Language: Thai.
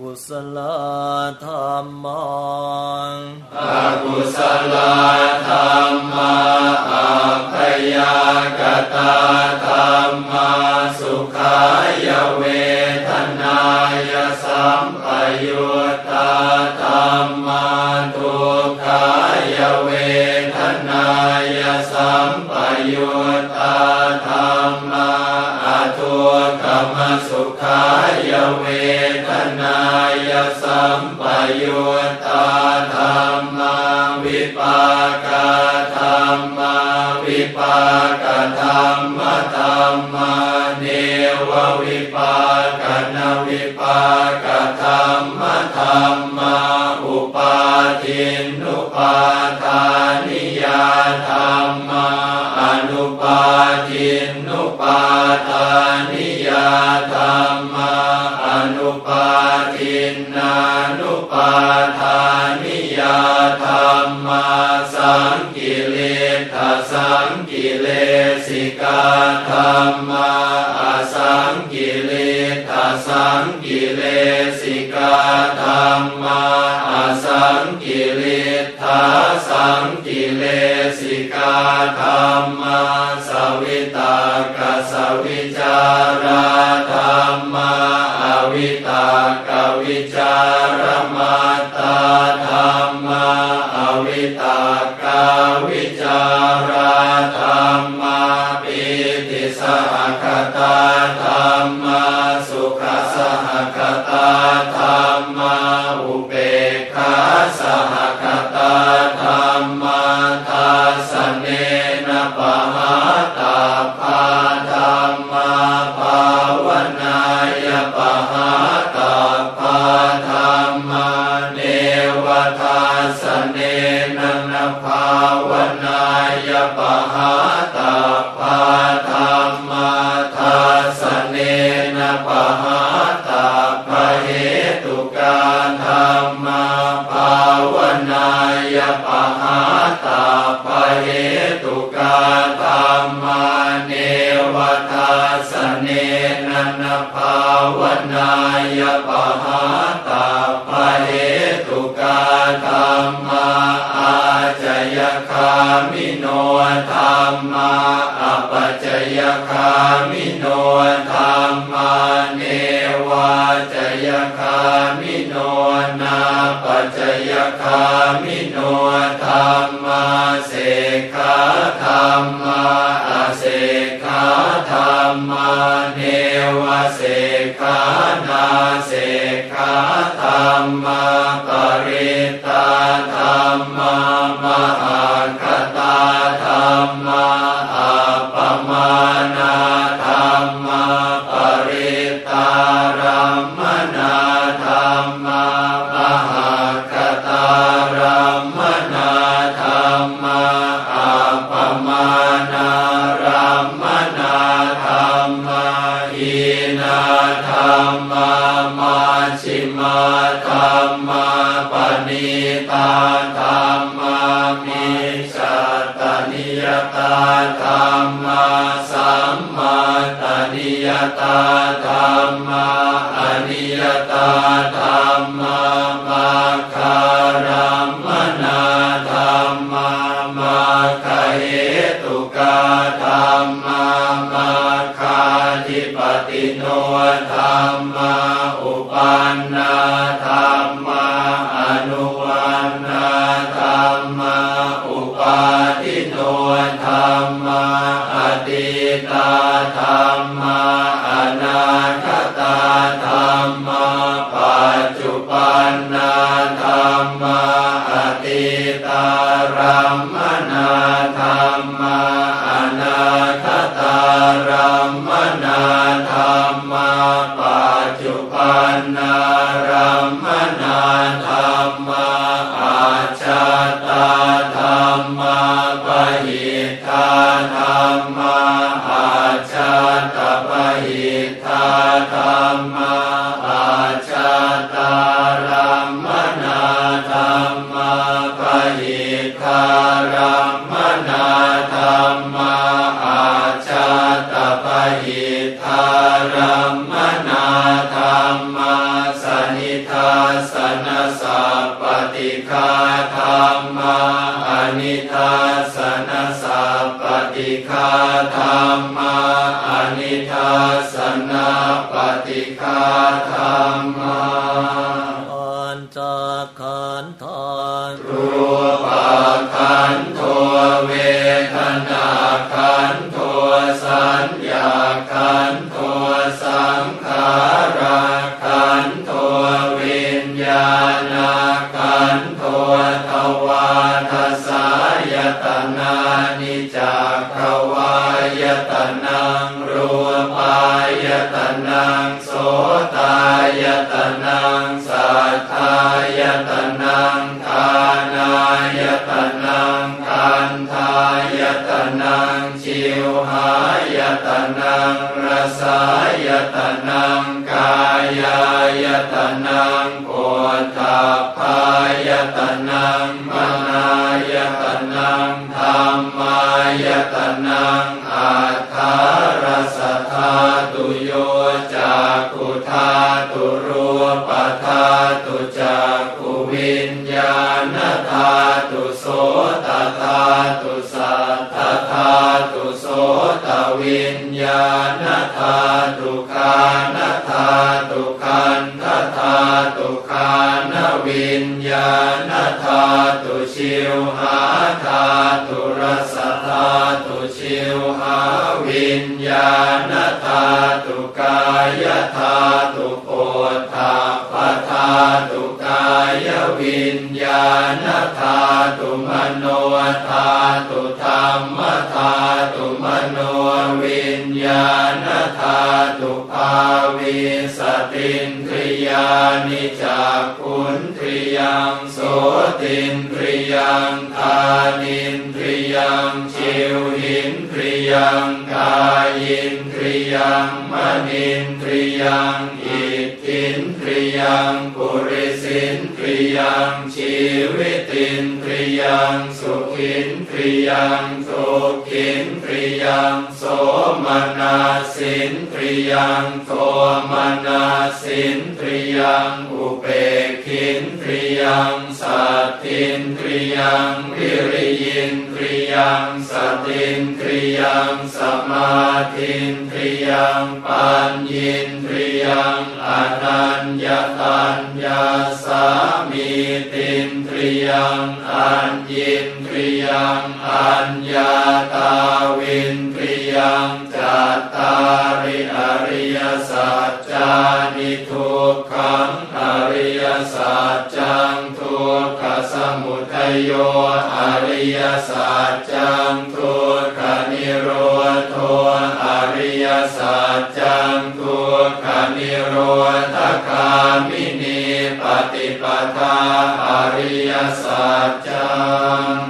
กุศลธรรมังอกุศลธรรมาอัพยากตาธรรมาสุขายเวทนายสัมปยุ ยสัมปยุตตาธรรมาวิปากาธรรมาวิปากธรรม ทานิยาธรรมาสังกิเลสสังกิเลสิกาธรรมาอสังกิเลสสังกิเลสิกาธรรมาอสังกิเลสสังกิเลสิกาธรรมาสวิตากสวิจารา นภาวนายปา มิโนธรรมาอปัจจยคามิโนธรรมาเนวาจยคามิโนนาปัจจยคามิโนธรรมาเสกาธรรมาอาเสกาธรรมาเนวเสกานาเสกาธรรมาปริตาธรรมามหา สัมมาตนิยตาธรรมาอนิยตาธรรมามาคารามมนาธรรมามาคาเหตุกาธรรมามาคาธิปติโนธรรมา ธรรมาอนาคตาธรรมาปัจจุปันนาธรรมาอติตารัมมนาธรรมาอนาคตารัมมนาธรรมาปัจจุปันนารัมมนาธรรม ทาตา ฏิคาธรรมา ตนังสัทธายตนังทานายตนังคันทายตนังชิวหายตนังรสายตนังกายายตนังโพธาพายตนังมนายตนังธรรมายตนังอาคารสธาตุย ตุจากขุวิญญาณธาตุโสตธาตุสัทธธาตุโสตวิญญาณธาตุคานธาตุคันธธาตุคานวิญญาณธาตุชิวหาธาตุรสธาตุชิวหาวิญญาณธาตุกายธา วิญญาณธาตุมโนธาตุธรรมธาตุมโนวิญญาณธาตุภาวิสตินทริยานิจากขุนทริยังโสตินทริยังทานินทริยังชิวหินทริยังกายินทริยังมณินทริยังอิทินทริยังปุริสิน ริยังชีวิตินทริยังสุขินทริยังทุกินทริยังโสมนาสินทริยังโทมนาสินทริยังอุเปกินทริยังสัตตินทริยังวิริยินทริยังสตินทริยังสมาธินทริยังปัญญินทริยังอนัญญตัญญาสามีตินทริยังอัญญินทริยังอัญญาตาวินทริยังจัตตาริอริยสัจจานิทุกขังอริยสัจจังทุกขสมุทัยโยอริยสัจจังทุกขนิโรธอริ ยสัจจังทุกขนิโรธคามินีปฏิปทาอริยสัจจัง